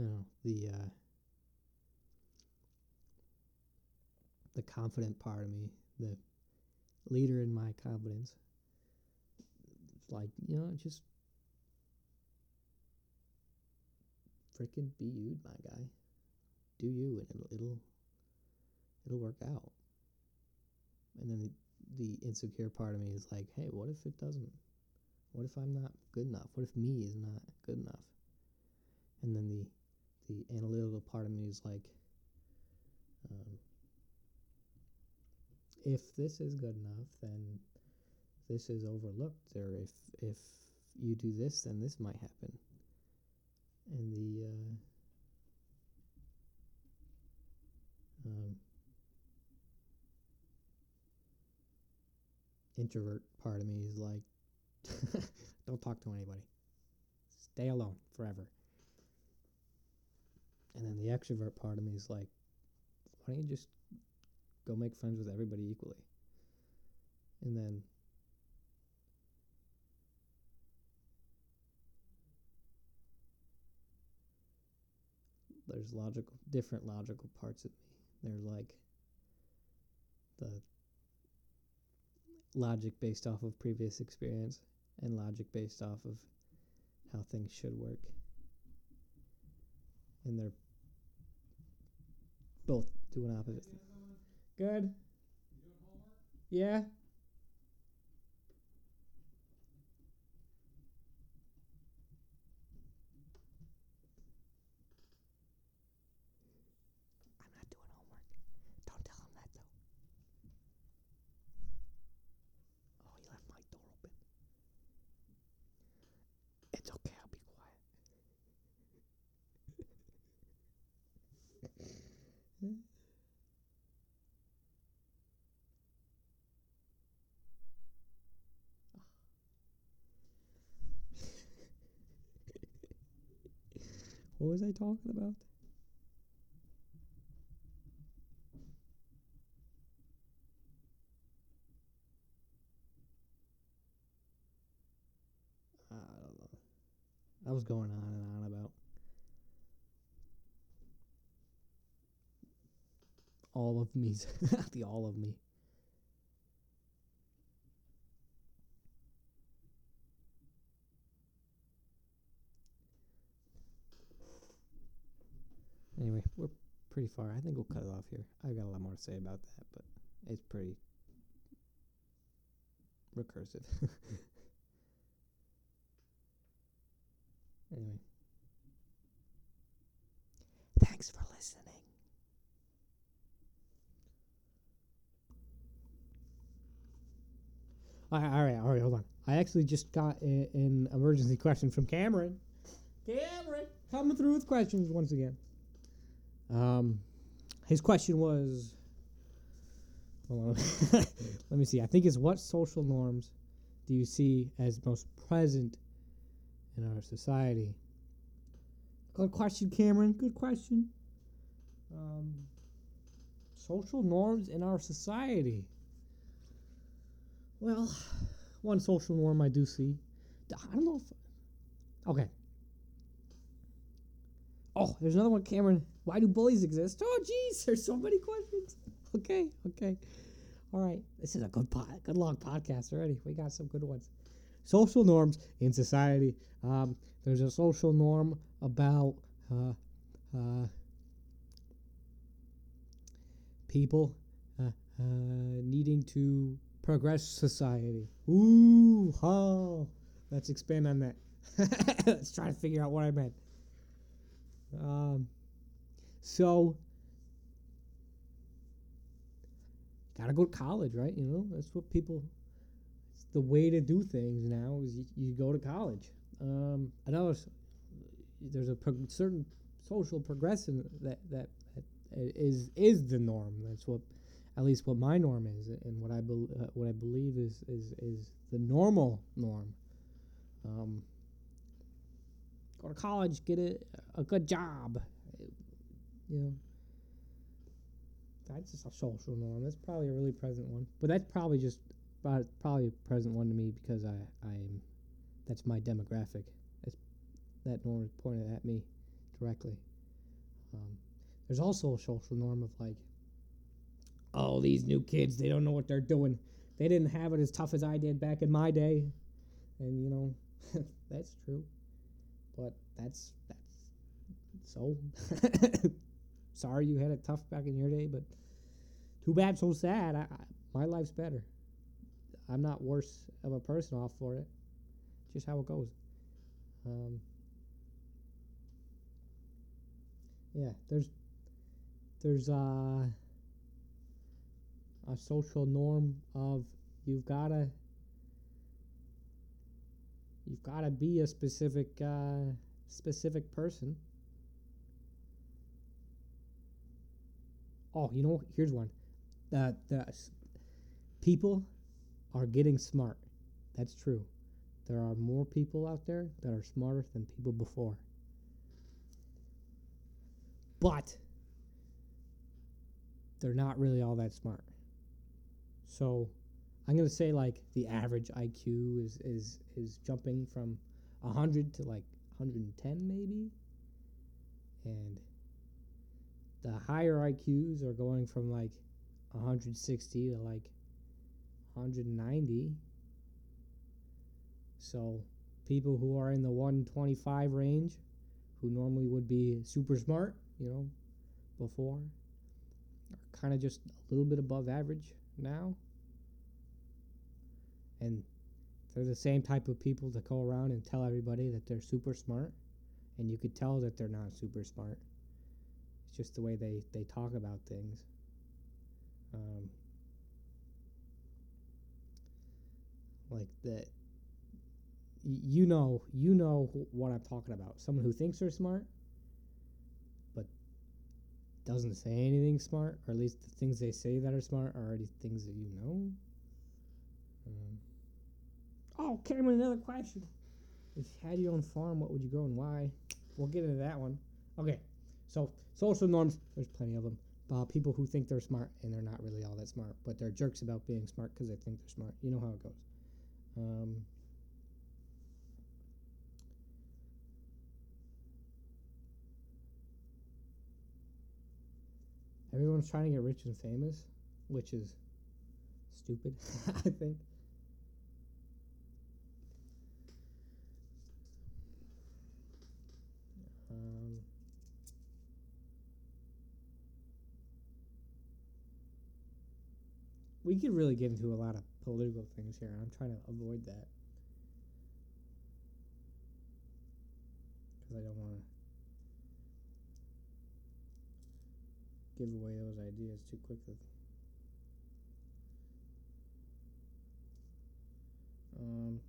You know, the uh, the confident part of me, the leader in my confidence. Like, you know, just freaking be you, my guy. Do you, and it'll it'll it'll work out. And then the the insecure part of me is like, hey, what if it doesn't? What if I'm not good enough? What if me is not good enough? And then the the analytical part of me is like, um, if this is good enough, then this is overlooked, or if if you do this, then this might happen. And the uh, um, introvert part of me is like, <laughs> don't talk to anybody. Stay alone forever. And then the extrovert part of me is like, why don't you just go make friends with everybody equally? And then there's logical different logical parts of me. There's like the logic based off of previous experience and logic based off of how things should work. And they're both doing opposite. Good. Yeah. I'm not doing homework. Don't tell him that though. Oh, he left my door open. It's okay, I'll be quiet. what was I talking about? Ah, I don't know. I was going on and on about all of me, <laughs> the all of me. Anyway, we're pretty far. I think we'll cut it off here. I've got a lot more to say about that, but it's pretty recursive. <laughs> anyway. Thanks for listening. All right, all right, all right, hold on. I actually just got a, an emergency question from Cameron. Cameron, coming through with questions once again. Um, his question was, hold on, <laughs> let me see. I think it's what social norms do you see as most present in our society? Good question, Cameron. Good question. Um, social norms in our society. Well, one social norm I do see. I don't know if. Okay. Oh, there's another one, Cameron. Why do bullies exist? Oh, geez, <laughs> there's so many questions. Okay, okay. All right. This is a good pod, good long podcast already. We got some good ones. Social norms in society. Um, there's a social norm about uh, uh, people uh, uh, needing to progress society. Ooh, oh. Let's expand on that. <laughs> Let's try to figure out what I meant. Um, so, gotta go to college, right? You know, that's what people. It's the way to do things now. Is you, you go to college. Um, s- there's a prog- certain social progression that, that that is is the norm. That's what, at least what my norm is, and what I bel uh, what I believe is is is the normal norm. Um, go to college, get a a good job, know. That's just a social norm. That's probably a really present one, but that's probably just prob- probably a present one to me because I I'm that's my demographic. That's that norm is pointed at me directly. Um, there's also a social norm of like, oh, these new kids, they don't know what they're doing. They didn't have it as tough as I did back in my day, and you know, <laughs> that's true. But that's that's so. <laughs> Sorry you had it tough back in your day, but too bad, so sad. I, I, my life's better. I'm not worse of a person off for it. Just how it goes. Um, yeah, there's there's uh, a social norm of you've gotta you've gotta be a specific uh, specific person. Oh, you know, here's one. The the people are getting smart. That's true. There are more people out there that are smarter than people before. But they're not really all that smart. So I'm gonna say like the average IQ is is is jumping from hundred to like 110 maybe, and the higher IQs are going from like 160 to like 190. So people who are in the 125 range, who normally would be super smart, you know, before, are kind of just a little bit above average now. And they're the same type of people that go around and tell everybody that they're super smart, and you could tell that they're not super smart. It's just the way they, they talk about things. Um, like that you know you know wh- what I'm talking about. Someone who thinks they're smart, but doesn't say anything smart, or at least the things they say that are smart are already things that you know. Um, oh, Cameron, another question. If you had your own farm, what would you grow and why? We'll get into that one. Okay, so social norms. There's plenty of them. Uh, people who think they're smart and they're not really all that smart, but they're jerks about being smart because they think they're smart. You know how it goes. Um, everyone's trying to get rich and famous, which is stupid, <laughs> I think. We could really get into a lot of political things here. I'm trying to avoid that because I don't want to give away those ideas too quickly. Um,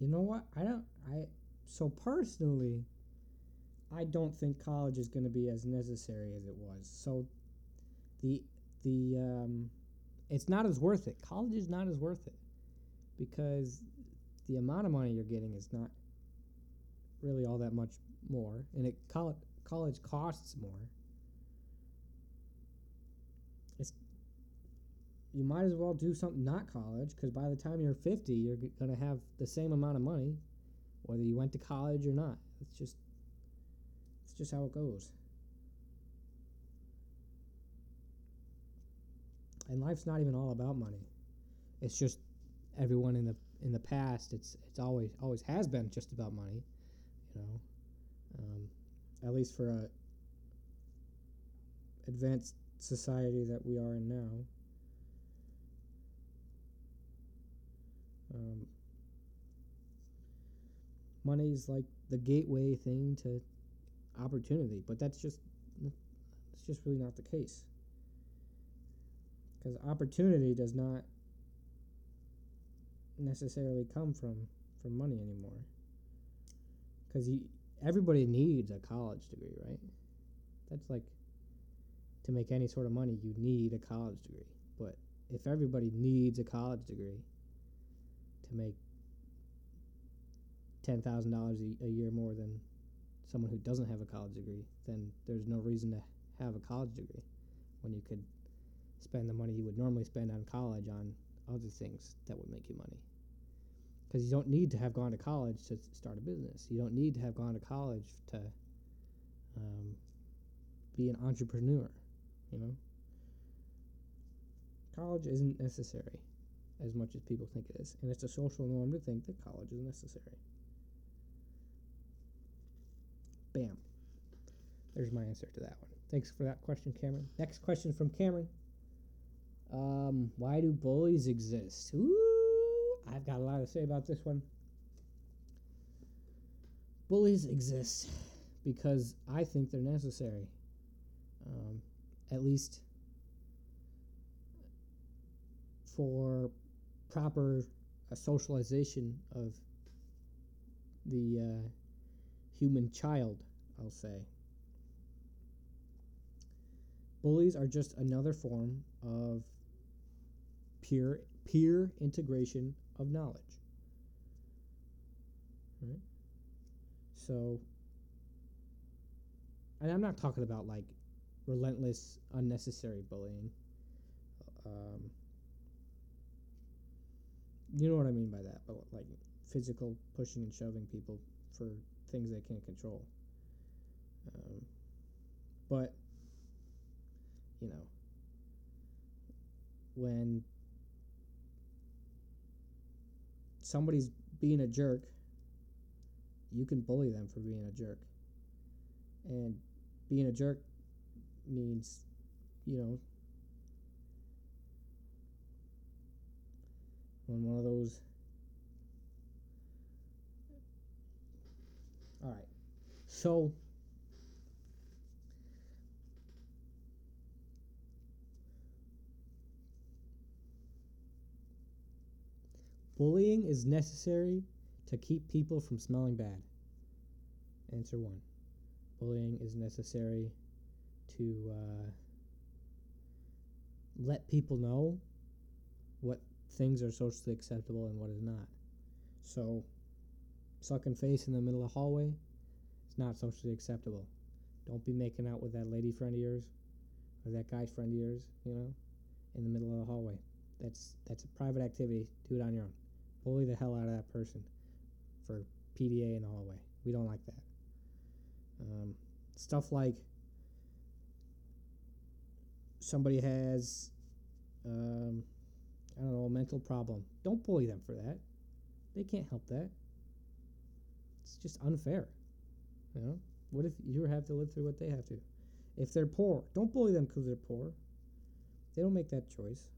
you know what? I don't. I so personally, I don't think college is going to be as necessary as it was. So, the the um, it's not as worth it. College is not as worth it because the amount of money you're getting is not really all that much more, and it college college costs more. You might as well do something not college because by the time you're 50, you're g- gonna have the same amount of money, whether you went to college or not. It's just it's just how it goes. And life's not even all about money. It's just everyone in the in the past. It's it's always always has been just about money, you know. Um, at least for a advanced society that we are in now. Um, money's like the gateway thing to opportunity, but that's just that's just really not the case. Because opportunity does not necessarily come from from money anymore. Because you everybody needs a college degree, right? That's like to make any sort of money, you need a college degree. But if everybody needs a college degree to make ten thousand dollars a year more than someone who doesn't have a college degree, then there's no reason to have a college degree when you could spend the money you would normally spend on college on other things that would make you money. Because you don't need to have gone to college to start a business. You don't need to have gone to college to um, be an entrepreneur. You know, college isn't necessary as much as people think it is, and it's a social norm to think that college is necessary. Bam. There's my answer to that one. Thanks for that question, Cameron. Next question from Cameron. Um, why do bullies exist? Ooh, I've got a lot to say about this one. Bullies exist because I think they're necessary. Um, at least for proper uh, socialization of the uh, human child, I'll say. Bullies are just another form of peer peer integration of knowledge. Right? So and I'm not talking about like relentless, unnecessary bullying. Um, you know what I mean by that, but like physical pushing and shoving people for things they can't control. Um, but you know, when somebody's being a jerk, you can bully them for being a jerk. And being a jerk means, you know, when one of those. All right. So. Bullying is necessary to keep people from smelling bad. Answer one. Bullying is necessary to uh, let people know what things are socially acceptable and what is not. So, sucking face in the middle of the hallway is not socially acceptable. Don't be making out with that lady friend of yours or that guy friend of yours, you know, in the middle of the hallway. That's that's a private activity. Do it on your own. Bully the hell out of that person for PDA in the hallway. We don't like that. Um, stuff like somebody has, um, I don't know, a mental problem. Don't bully them for that. They can't help that. It's just unfair. You know, what if you have to live through what they have to? If they're poor, don't bully them because they're poor. They don't make that choice.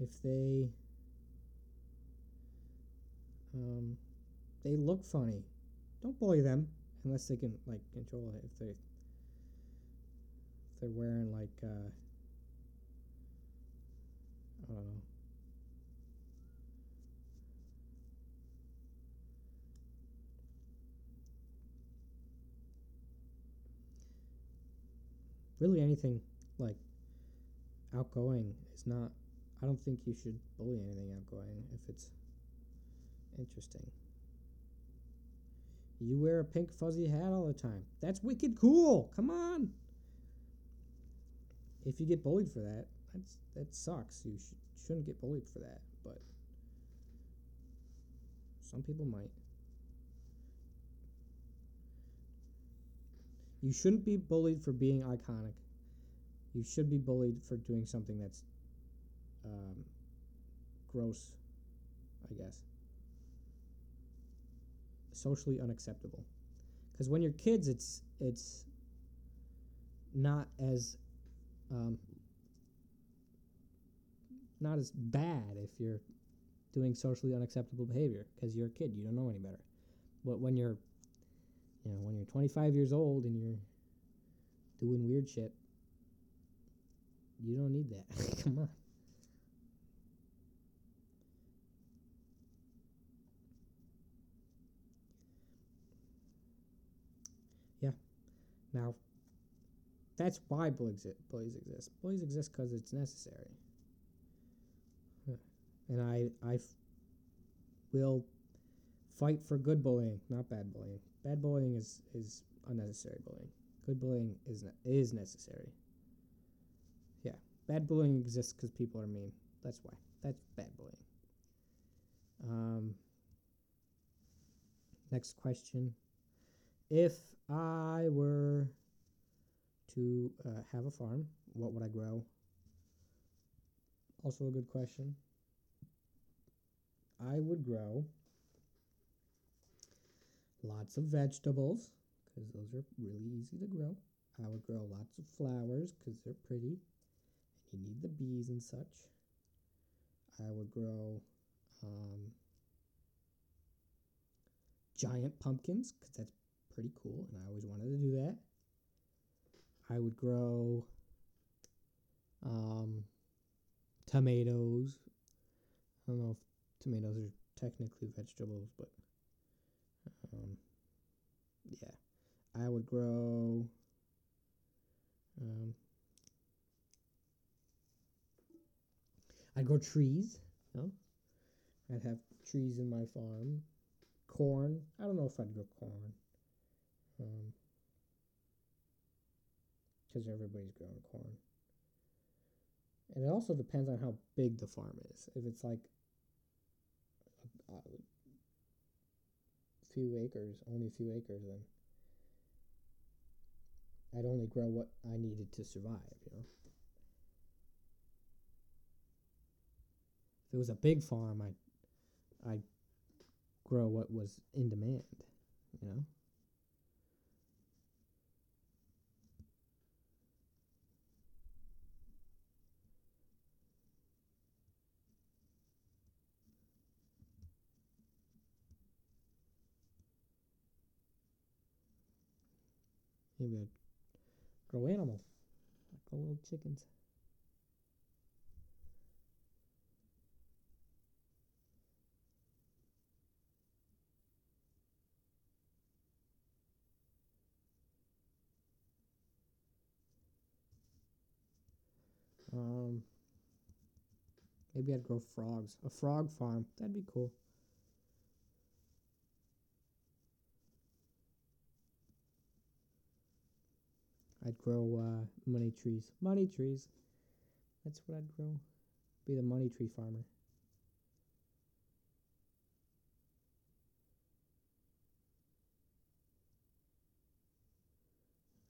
If they um, they look funny, don't bully them unless they can like control it. If they they're wearing like uh, I don't know. Really, anything like outgoing is not. I don't think you should bully anything outgoing if it's interesting. You wear a pink fuzzy hat all the time. That's wicked cool. Come on. If you get bullied for that, that's that sucks. You sh- shouldn't get bullied for that, but some people might. You shouldn't be bullied for being iconic. You should be bullied for doing something that's um, gross, I guess socially unacceptable. Because when you're kids, it's it's not as um, not as bad if you're doing socially unacceptable behavior because you're a kid. You don't know any better. But when you're, you know, when you're 25 years old and you're doing weird shit, you don't need that. <laughs> Come on. Yeah. Now, that's why bullies, bullies exist. Bullies exist because it's necessary. And I, I f- will fight for good bullying, not bad bullying. Bad bullying is, is unnecessary bullying. Good bullying is, ne- is necessary. Yeah. Bad bullying exists because people are mean. That's why. That's bad bullying. Um, next question. If I were to uh, have a farm, what would I grow? Also, a good question. I would grow lots of vegetables because those are really easy to grow. I would grow lots of flowers because they're pretty and you need the bees and such. I would grow um, giant pumpkins because that's pretty cool and I always wanted to do that. I would grow um, tomatoes. I don't know if tomatoes are technically vegetables, but um, yeah, I would grow. Um, I'd grow trees. Know? I'd have trees in my farm. Corn. I don't know if I'd grow corn. Um, because everybody's growing corn. And it also depends on how big the farm is. If it's like a, a few acres, only a few acres, then I'd only grow what I needed to survive, you know. If it was a big farm, I'd, I'd grow what was in demand, you know. Maybe I'd grow animals, like the little chickens. Um, maybe I'd grow frogs. A frog farm. That'd be cool. I'd grow uh, money trees. Money trees. That's what I'd grow. Be the money tree farmer.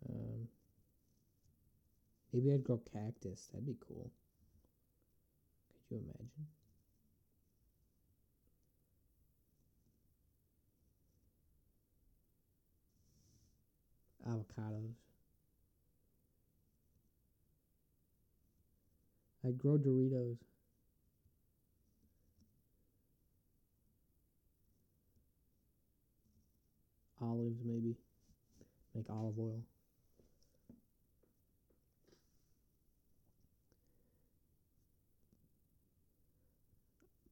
Um, maybe I'd grow cactus. That'd be cool. Could you imagine? Avocados. I'd grow Doritos. Olives, maybe. Make olive oil.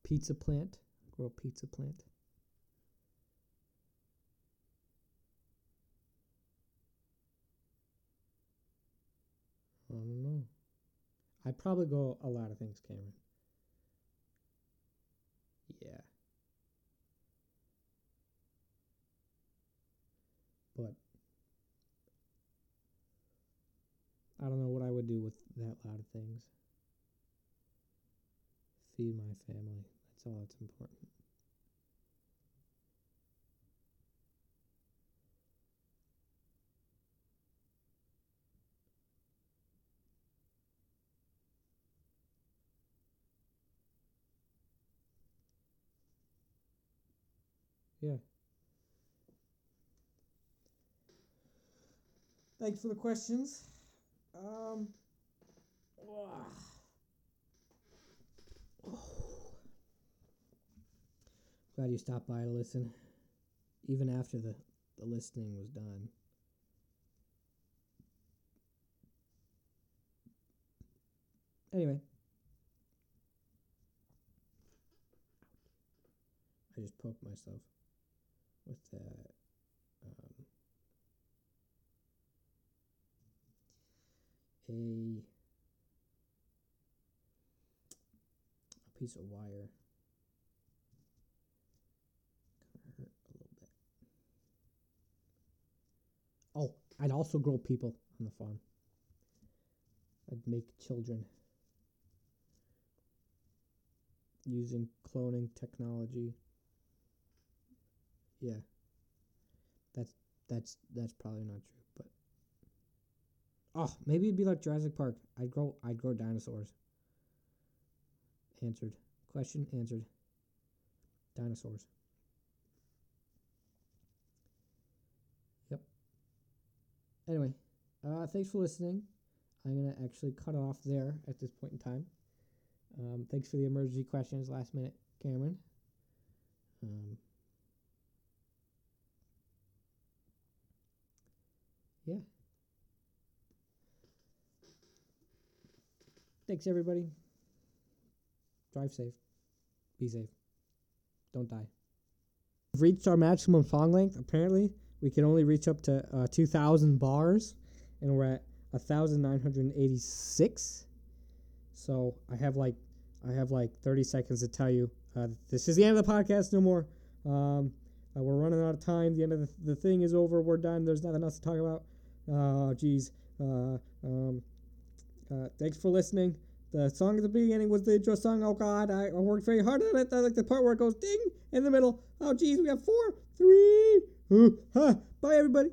Pizza plant. Grow a pizza plant. I don't know. I'd probably go a lot of things, Cameron. Yeah. But I don't know what I would do with that lot of things. Feed my family. That's all that's important. Yeah. Thanks for the questions. Um, <sighs> Glad you stopped by to listen, even after the, the listening was done. Anyway, I just poked myself with. Um, a a piece of wire. Kind of hurt a little bit. Oh, I'd also grow people on the farm. I'd make children using cloning technology. Yeah. That's that's that's probably not true, but Oh, maybe it'd be like Jurassic Park. I'd grow I'd grow dinosaurs. Answered. Question answered. Dinosaurs. Yep. Anyway, uh, thanks for listening. I'm gonna actually cut off there at this point in time. Um, thanks for the emergency questions last minute, Cameron. Um, yeah. Thanks, everybody. Drive safe. Be safe. Don't die. We've reached our maximum song length. Apparently, we can only reach up to uh, 2,000 bars, and we're at 1,986. So I have like I have like 30 seconds to tell you uh, this is the end of the podcast. No more. Um, uh, we're running out of time. The end of the, the thing is over. We're done. There's nothing else to talk about. Oh. Uh, um, uh, thanks for listening. The song at the beginning was the intro song. Oh God, I, worked very hard on it. I like the part where it goes ding in the middle. Oh geez, we have four, three. Ooh, huh. Bye everybody.